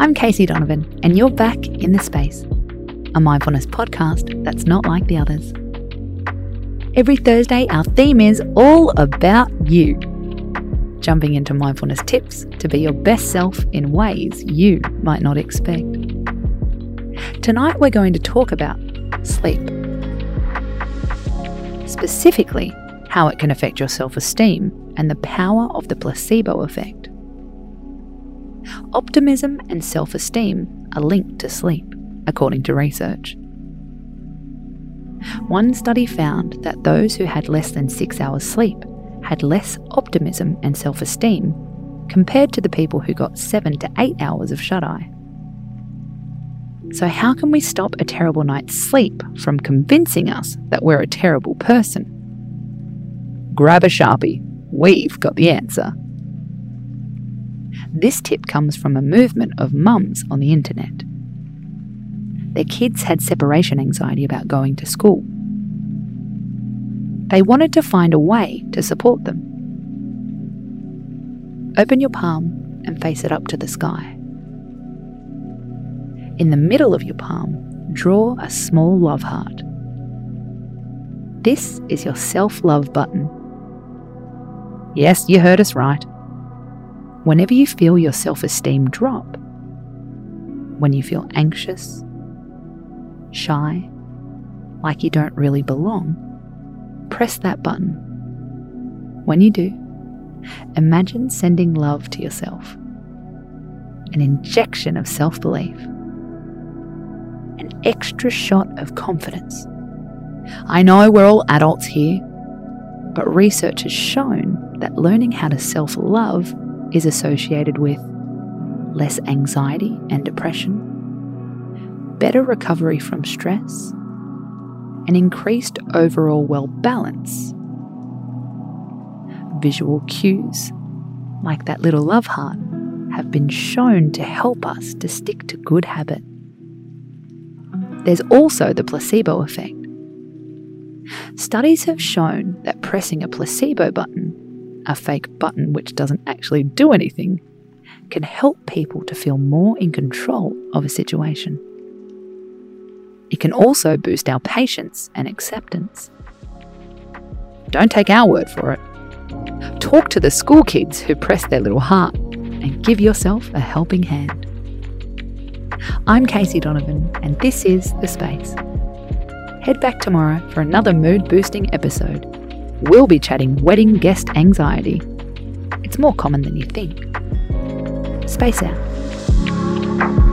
I'm Casey Donovan, and you're back in the space, a mindfulness podcast that's not like the others. Every Thursday, our theme is all about you. Jumping into mindfulness tips to be your best self in ways you might not expect. Tonight, we're going to talk about sleep. Specifically, how it can affect your self esteem and the power of the placebo effect. Optimism and self esteem are linked to sleep, according to research. One study found that those who had less than six hours sleep had less optimism and self esteem compared to the people who got seven to eight hours of shut eye. So, how can we stop a terrible night's sleep from convincing us that we're a terrible person? Grab a sharpie, we've got the answer. This tip comes from a movement of mums on the internet. Their kids had separation anxiety about going to school. They wanted to find a way to support them. Open your palm and face it up to the sky. In the middle of your palm, draw a small love heart. This is your self love button. Yes, you heard us right. Whenever you feel your self esteem drop, when you feel anxious, shy, like you don't really belong, press that button. When you do, imagine sending love to yourself, an injection of self belief an extra shot of confidence. I know we're all adults here, but research has shown that learning how to self love is associated with less anxiety and depression, better recovery from stress, and increased overall well balance. Visual cues, like that little love heart, have been shown to help us to stick to good habit. there's also the placebo effect. Studies have shown that pressing a placebo button, a fake button which doesn't actually do anything, can help people to feel more in control of a situation. It can also boost our patience and acceptance. Don't take our word for it. Talk to the school kids who press their little heart and give yourself a helping hand. I'm Casey Donovan, and this is The Space. Head back tomorrow for another mood boosting episode. We'll be chatting wedding guest anxiety. It's more common than you think. Space out.